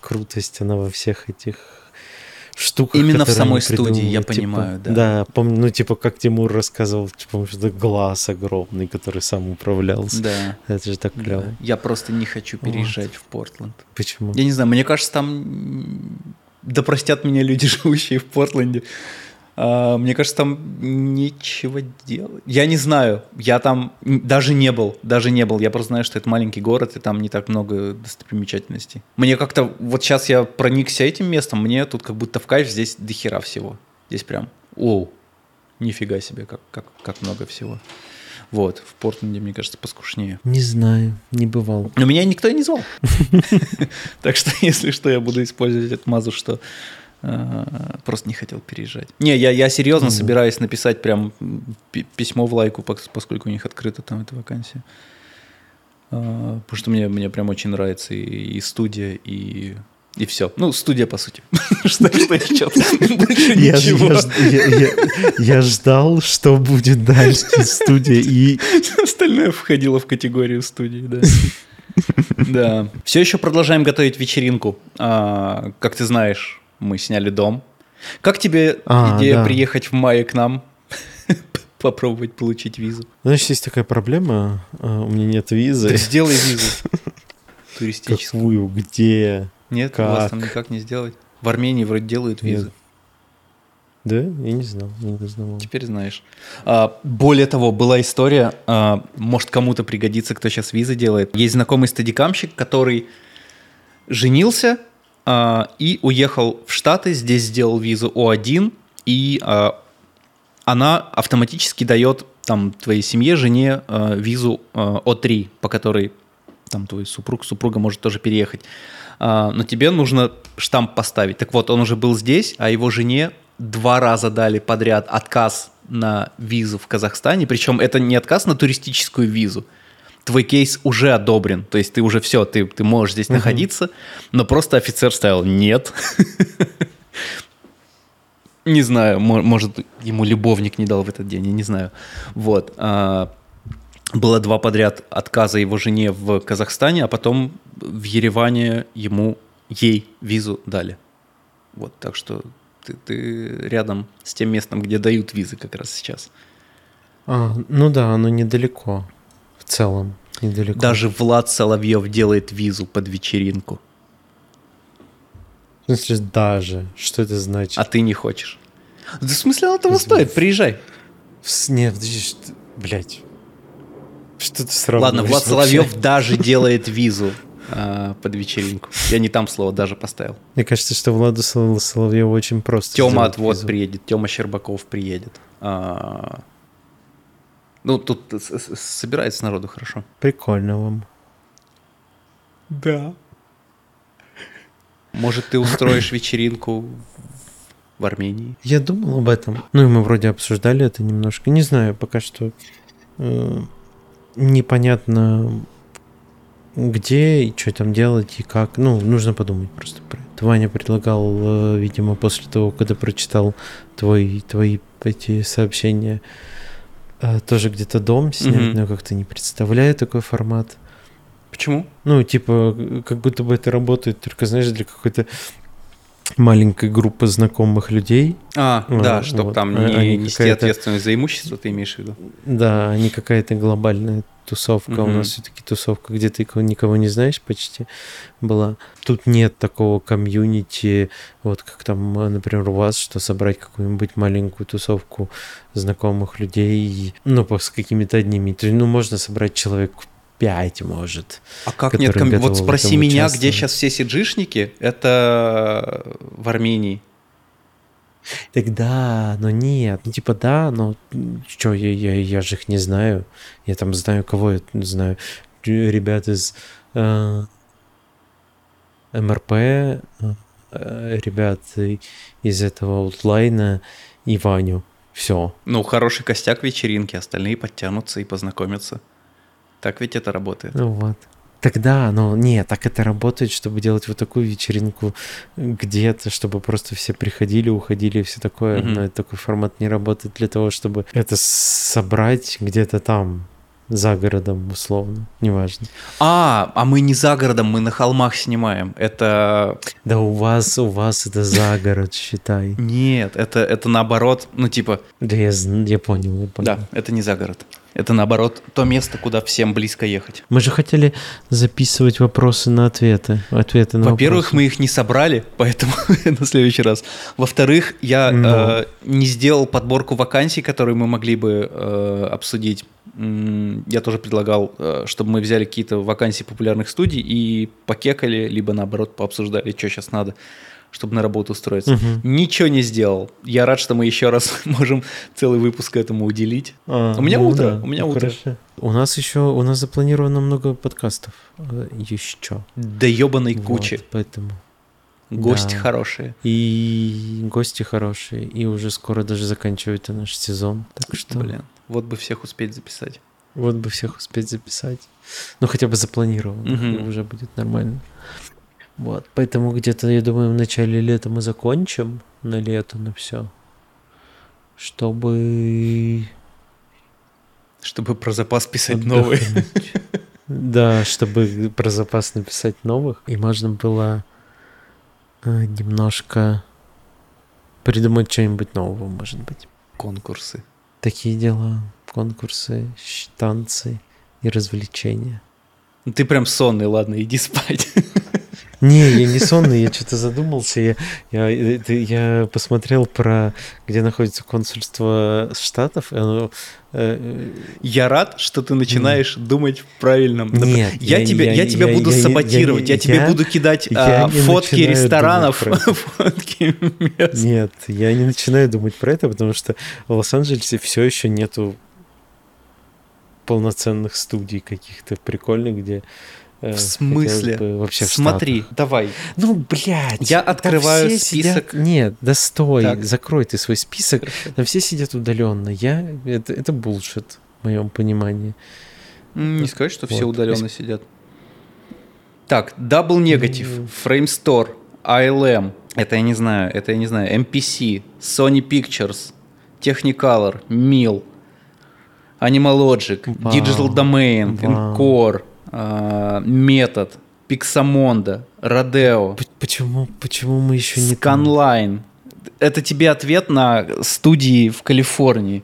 крутость, она во всех этих штуках. Именно в самой студии, я придумывают, понимаю, да. Да, помню, ну, типа, как Тимур рассказывал, типа, что глаз огромный, который сам управлялся. Да. Это же так да. клево. Я просто не хочу переезжать в Портленд. Почему? Я не знаю, мне кажется, там да простят меня люди, живущие в Портленде. А, Мне кажется, там нечего делать. Я не знаю, я там даже не был, даже не был. Я просто знаю, что это маленький город, и там не так много достопримечательностей. Мне как-то, вот сейчас я проникся этим местом, мне тут как будто в кайф, здесь дохера всего. Здесь прям, оу, нифига себе, как, как, как много всего. Вот, в Портленде, мне кажется, поскушнее. Не знаю, не бывал. Но меня никто и не звал. Так что, если что, я буду использовать эту мазу, что просто не хотел переезжать. Не, я, я серьезно Мгм. собираюсь написать прям пи- письмо в лайку, поскольку у них открыта там эта вакансия. А, Потому что мне, мне прям очень нравится и, и студия, и, и все. Ну, студия, по сути. Что еще? Больше Я, ждал, что будет дальше в студии, и Остальное входило в категорию студии, да. Да. Все еще продолжаем готовить вечеринку. А, Как ты знаешь, мы сняли дом. Как тебе А, идея да. приехать в мае к нам? Попробовать получить визу. Знаешь, есть такая проблема, а, у меня нет визы. Так сделай визу. Туристическую. Какую, где? Нет, у вас Как? там никак не сделать. В Армении вроде делают Нет. визы. Да? Я не знал, не знал. Теперь знаешь. А, более того, была история, а, может кому-то пригодится, кто сейчас визы делает. Есть знакомый стадикамщик, который женился и уехал в Штаты, здесь сделал визу О1, и а, она автоматически дает там твоей семье, жене а, визу а, О3, по которой там твой супруг, супруга может тоже переехать. А, но тебе нужно штамп поставить. Так вот, он уже был здесь, а его жене два раза дали подряд отказ на визу в Казахстане. Причем это не отказ на туристическую визу. Твой кейс уже одобрен. То есть ты уже все, ты, ты можешь здесь Мгм. находиться, но просто офицер ставил нет. Не знаю, мо- может, ему любовник не дал в этот день, я не знаю. Вот. а, Было два подряд отказа его жене в Казахстане, а потом в Ереване ему, ей визу дали. Вот, так что ты, ты рядом с тем местом, где дают визы как раз сейчас. А, ну да, оно недалеко. В целом, недалеко. Даже Влад Соловьев делает визу под вечеринку, В смысле, даже. Что это значит? а ты не хочешь. Да в смысле, оно того Не знаю. стоит, приезжай. В с- Нет, подожди, что... Блядь. Что ты Ладно, сравниваешь Влад вообще? Соловьев даже делает визу а, под вечеринку. Я не там слово даже поставил. Мне кажется, что Владу Сол- Соловьеву очень просто Тема Отвод визу. приедет, Тема Щербаков приедет. А, Ну, тут собирается народу хорошо. Прикольно вам. Да. Может, ты устроишь вечеринку в Армении. Я думал об этом. Ну и мы вроде обсуждали это немножко. Не знаю, пока что э, непонятно, где и что там делать и как. Ну, нужно подумать просто про это. Ваня предлагал, э, видимо, после того, когда прочитал твой, твои эти сообщения, тоже где-то дом снять, но как-то не представляю такой формат. Почему? Ну, типа, как будто бы это работает только, знаешь, для какой-то маленькой группы знакомых людей. А, А, да, чтобы вот. там не они нести ответственность за имущество, ты имеешь в виду? Да, не какая-то глобальная тусовка. У Мгм. нас все-таки тусовка, где ты кого- никого не знаешь почти была. Тут нет такого комьюнити, вот как там, например, у вас, что собрать какую-нибудь маленькую тусовку знакомых людей, ну, с какими-то одними. Ну, можно собрать человек пять, может. А как нет? которые ком- Вот спроси меня, где сейчас все сиджишники, это в Армении. Тогда, но нет, ну типа да, но что, я, я, я же их не знаю. Я там знаю, кого я знаю. Ребят из э, МРП, э, э, ребят из этого аутлайна и Ваню. Все. Ну, хороший костяк вечеринки, остальные подтянутся и познакомятся. Так ведь это работает. Ну вот. Тогда, но нет, так это работает, чтобы делать вот такую вечеринку где-то, чтобы просто все приходили, уходили и все такое. Мгм. Но такой формат не работает для того, чтобы это собрать где-то там, за городом, условно. Неважно. А, а мы не за городом, мы на холмах снимаем. Это... Да у вас, у вас это за город, считай. Нет, это, это наоборот, ну типа, Да я, я понял, я понял. да, это не за город. Это наоборот то место, куда всем близко ехать. Мы же хотели записывать вопросы на ответы. Ответы на Во-первых, вопросы. мы их не собрали, поэтому на следующий раз. Во-вторых, я Но. э, не сделал подборку вакансий, которые мы могли бы э, обсудить. Я тоже предлагал, э, чтобы мы взяли какие-то вакансии популярных студий и покекали, либо наоборот пообсуждали, что сейчас надо, чтобы на работу устроиться. Мгм. Ничего не сделал. Я рад, что мы еще раз можем целый выпуск этому уделить. А, У меня ну утро, да, у меня утро. хорошо. У нас еще, у нас запланировано много подкастов. э, Еще. Да ебаной Вот, кучи. поэтому. Гости Да. хорошие. И гости хорошие. И уже скоро даже заканчивается наш сезон. Так что Блин, вот бы всех успеть записать. вот бы всех успеть записать. Ну, хотя бы запланировано. И уже будет нормально. Вот. Поэтому где-то, я думаю, в начале лета мы закончим на лето, на все. Чтобы Чтобы про запас писать новые. отдохнуть. Да, чтобы про запас написать новых. И можно было э, немножко придумать что-нибудь нового, может быть. Конкурсы. Такие дела, конкурсы, танцы и развлечения. Ну, Ты прям сонный, ладно, иди спать. Не, я не сонный, я что-то задумался. Я, я, я посмотрел про, где находится консульство Штатов. и оно, э, Я рад, что ты начинаешь думать в правильном. Нет, я, я- тебя, я- я, тебя я- буду я саботировать. я Я, не- тебе я- буду кидать я а, фотки ресторанов, фотки мест. Нет, я не начинаю думать про это, потому что в Лос-Анджелесе все еще нету полноценных студий каких-то прикольных, где В смысле? вообще в Смотри, давай. Штатах. Ну, блядь. Я открываю все сидят- список. Нет, да стой, Так. закрой ты свой список. Там все сидят удаленно. Я... Это, это булшит, в моем понимании. Не сказать, что все Вот. удаленно сидят. Так, Double Negative, М. Frame Store, ILM, это я не знаю, это я не знаю, MPC, Sony Pictures, Technicolor, Mill, Animalogic, Вау. Digital Domain, Вау. Encore, а, Method, Pixamondo, Rodeo, П- Почему, почему мы еще не? Scanline. Это тебе ответ на студии в Калифорнии.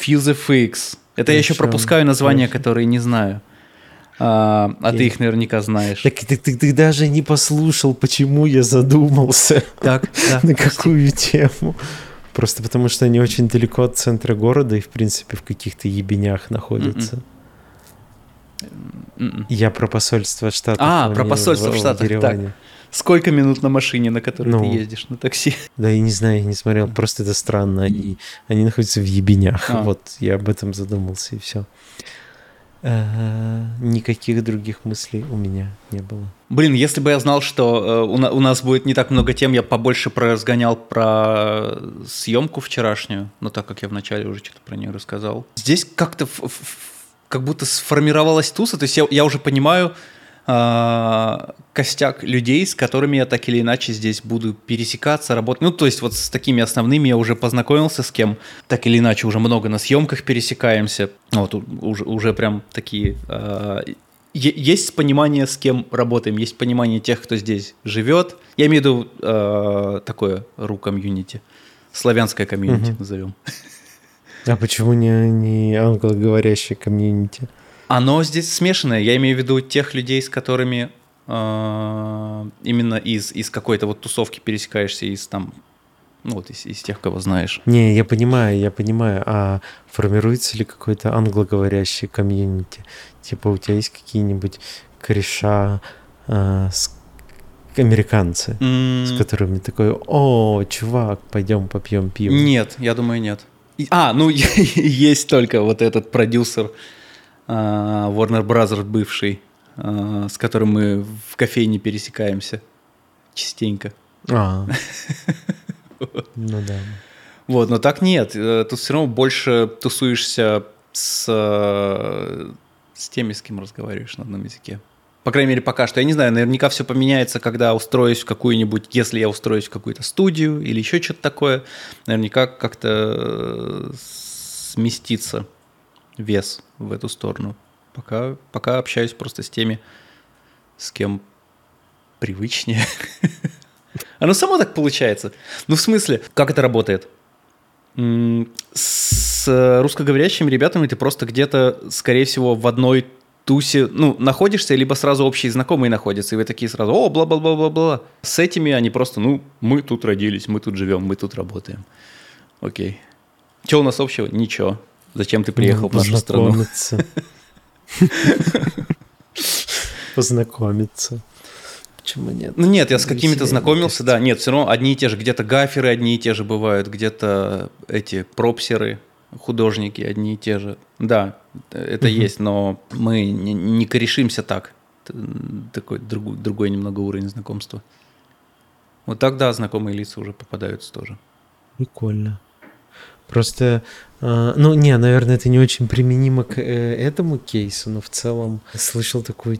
FuseFX. Это я еще пропускаю названия, хорошо. которые не знаю. А, а ты Окей. их наверняка знаешь. Так ты, ты- ты даже не послушал, почему я задумался. Так, да. на какую тему. Просто потому, что они очень далеко от центра города и, в принципе, в каких-то ебенях находятся. М-м. Я про посольство штатов. А, не про посольство в в Штатах, Ереване. Сколько минут на машине, на которой Ну. ты ездишь на такси? Да, я не знаю, я не смотрел, просто это странно. И они находятся в ебенях. А. Вот, я об этом задумался, и все. Э, никаких других мыслей у меня не было. Блин, если бы я знал, что э, у нас будет не так много тем, я побольше разгонял про съемку вчерашнюю, но так как я вначале уже что-то про нее рассказал. Здесь как-то как будто сформировалась туса, то есть я, я уже понимаю, а, костяк людей, с которыми я так или иначе здесь буду пересекаться, работать. Ну, то есть вот с такими основными я уже познакомился, с кем так или иначе уже много на съемках пересекаемся. Вот уже, уже прям такие... Э, есть понимание, с кем работаем, есть понимание тех, кто здесь живет. Я имею в виду э, такое ру-комьюнити, славянское комьюнити угу. назовем. А почему не, не англоговорящее комьюнити? Оно здесь смешанное. Я имею в виду тех людей, с которыми э, именно из, из какой-то вот тусовки пересекаешься, из там, ну вот из, из тех, кого знаешь. Не, я понимаю, я понимаю. А формируется ли какой-то англоговорящий комьюнити? Типа у тебя есть какие-нибудь кореша э, с американцы, mm. с которыми такой, о, чувак, пойдем попьем пиво. Нет, я думаю, нет. А, ну есть только вот этот продюсер а, Warner Brothers бывший, а, с которым мы в кофейне пересекаемся частенько. А. Ну да. Вот, но так нет. Э, тут все равно больше тусуешься с, с теми, с кем разговариваешь на одном языке. По крайней мере, пока что. Я не знаю, наверняка все поменяется, когда устроюсь в какую-нибудь, если я устроюсь в какую-то студию или еще что-то такое, наверняка как-то э, сместится вес в эту сторону. Пока, пока общаюсь просто с теми, с кем привычнее. Оно само так получается. Ну, в смысле, как это работает? С русскоговорящими ребятами ты просто где-то, скорее всего, в одной тусе, ну, находишься, либо сразу общие знакомые находятся, и вы такие сразу, о, бла-бла-бла-бла-бла. С этими они просто, ну, мы тут родились, мы тут живем, мы тут работаем. Окей. Что у нас общего? Ничего. Зачем ты приехал в нашу страну? Познакомиться. Почему нет? Ну нет, я с какими-то знакомился, да. Нет, все равно одни и те же. Где-то гаферы одни и те же бывают, где-то эти пропсеры, художники одни и те же. Да, это угу. есть, но мы не, не корешимся так. Такой другой, другой немного уровень знакомства. Вот тогда знакомые лица уже попадаются тоже. Прикольно. Просто, э, ну, не, наверное, это не очень применимо к э, этому кейсу, но в целом слышал такую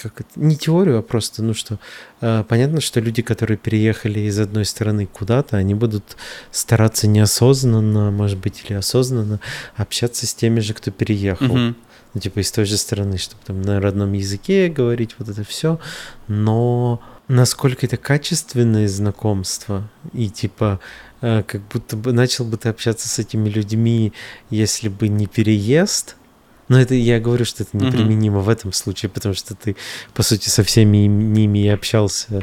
как это, не теорию, а просто, ну что, э, понятно, что люди, которые переехали из одной страны куда-то, они будут стараться неосознанно, может быть, или осознанно общаться с теми же, кто переехал. Mm-hmm. Ну, типа из той же страны, чтобы там на родном языке говорить вот это все. Но насколько это качественное знакомство и типа э, как будто бы начал бы ты общаться с этими людьми, если бы не переезд. Но это я говорю, что это неприменимо mm-hmm. в этом случае, потому что ты, по сути, со всеми ними и общался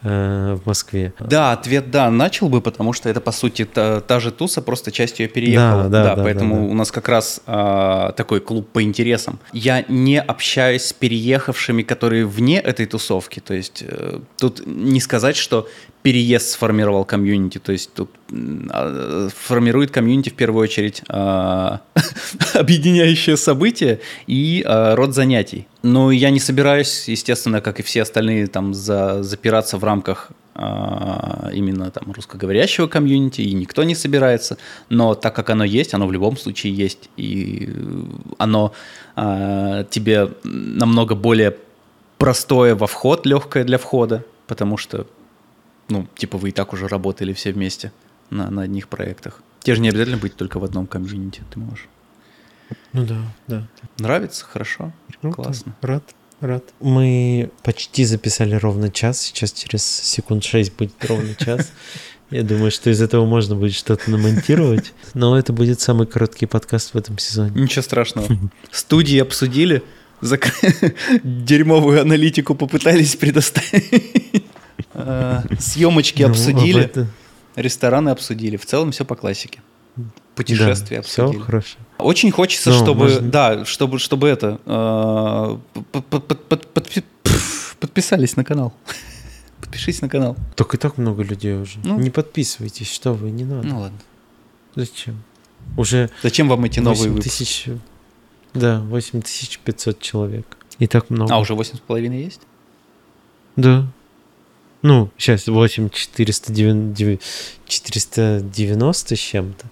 Э, в Москве. Да, ответ да, начал бы, потому что это, по сути, та, та же туса, просто часть ее переехала. Да, да, да, да поэтому да, да. у нас как раз а, такой клуб по интересам. Я не общаюсь с переехавшими, которые вне этой тусовки. То есть э, тут не сказать, что переезд сформировал комьюнити, то есть тут формирует комьюнити в первую очередь а, объединяющее событие и а, род занятий. Но я не собираюсь, естественно, как и все остальные, там за, запираться в рамках именно там русскоговорящего комьюнити, и никто не собирается. Но так как оно есть, оно в любом случае есть, и оно тебе намного более простое во вход, легкое для входа, потому что ну, типа вы и так уже работали все вместе на, на одних проектах. Тебе же не обязательно быть только в одном комьюнити, ты можешь. Ну да, да. Нравится? Хорошо. Ну, Классно. Рад, рад. Мы почти записали ровно час. Сейчас через секунд шесть будет ровно час. Я думаю, что из этого можно будет что-то намонтировать. Но это будет самый короткий подкаст в этом сезоне. Ничего страшного. Студии обсудили, дерьмовую аналитику попытались предоставить. Э, съемочки ну, обсудили, рестораны обсудили. В целом все по классике. Путешествия да, обсудили. Все хорошо. Очень хочется, ну, чтобы, можно... да, чтобы, чтобы это э, подписались на канал. Подпишись на канал. Так и так много людей уже. Ну, не подписывайтесь, что вы, не надо. Ну ладно. Зачем? Уже Зачем вам эти новые выпуски? тысяч Да, 8500 человек. И так много. А, уже 8,5 есть? Да. Ну, сейчас 8 490, 490 с чем-то.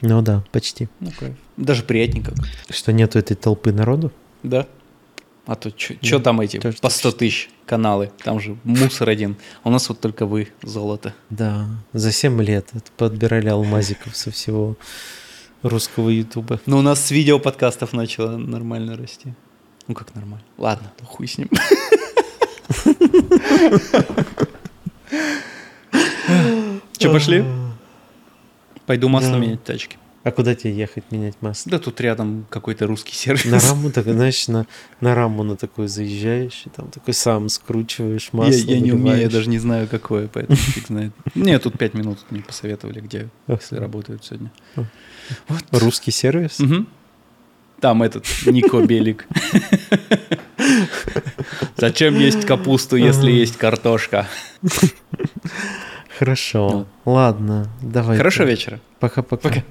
Ну да, почти. Ну, кайф. Даже приятненько. Что нету этой толпы народу? Да. А то что там эти тоже по 100 тысяч каналы? Там же мусор один. А у нас вот только вы, золото. Да, за 7 лет подбирали алмазиков со всего русского ютуба. Но у нас с видео подкастов начало нормально расти. Ну как нормально? Ладно, ну хуй с ним. Че, пошли? Пойду масло менять тачки. А куда тебе ехать менять масло? Да тут рядом какой-то русский сервис. На раму, так, знаешь, на, на раму на такой заезжаешь, и там такой сам скручиваешь Я, масло. я не умею, я даже не знаю, какое, поэтому фиг знает. Нет, тут пять минут мне посоветовали, где, если работают сегодня. Русский сервис? Мгм. Там этот Нико Белик. Зачем есть капусту, если есть картошка? Хорошо. Ладно, давай. Хорошего вечера. Пока-пока. Пока.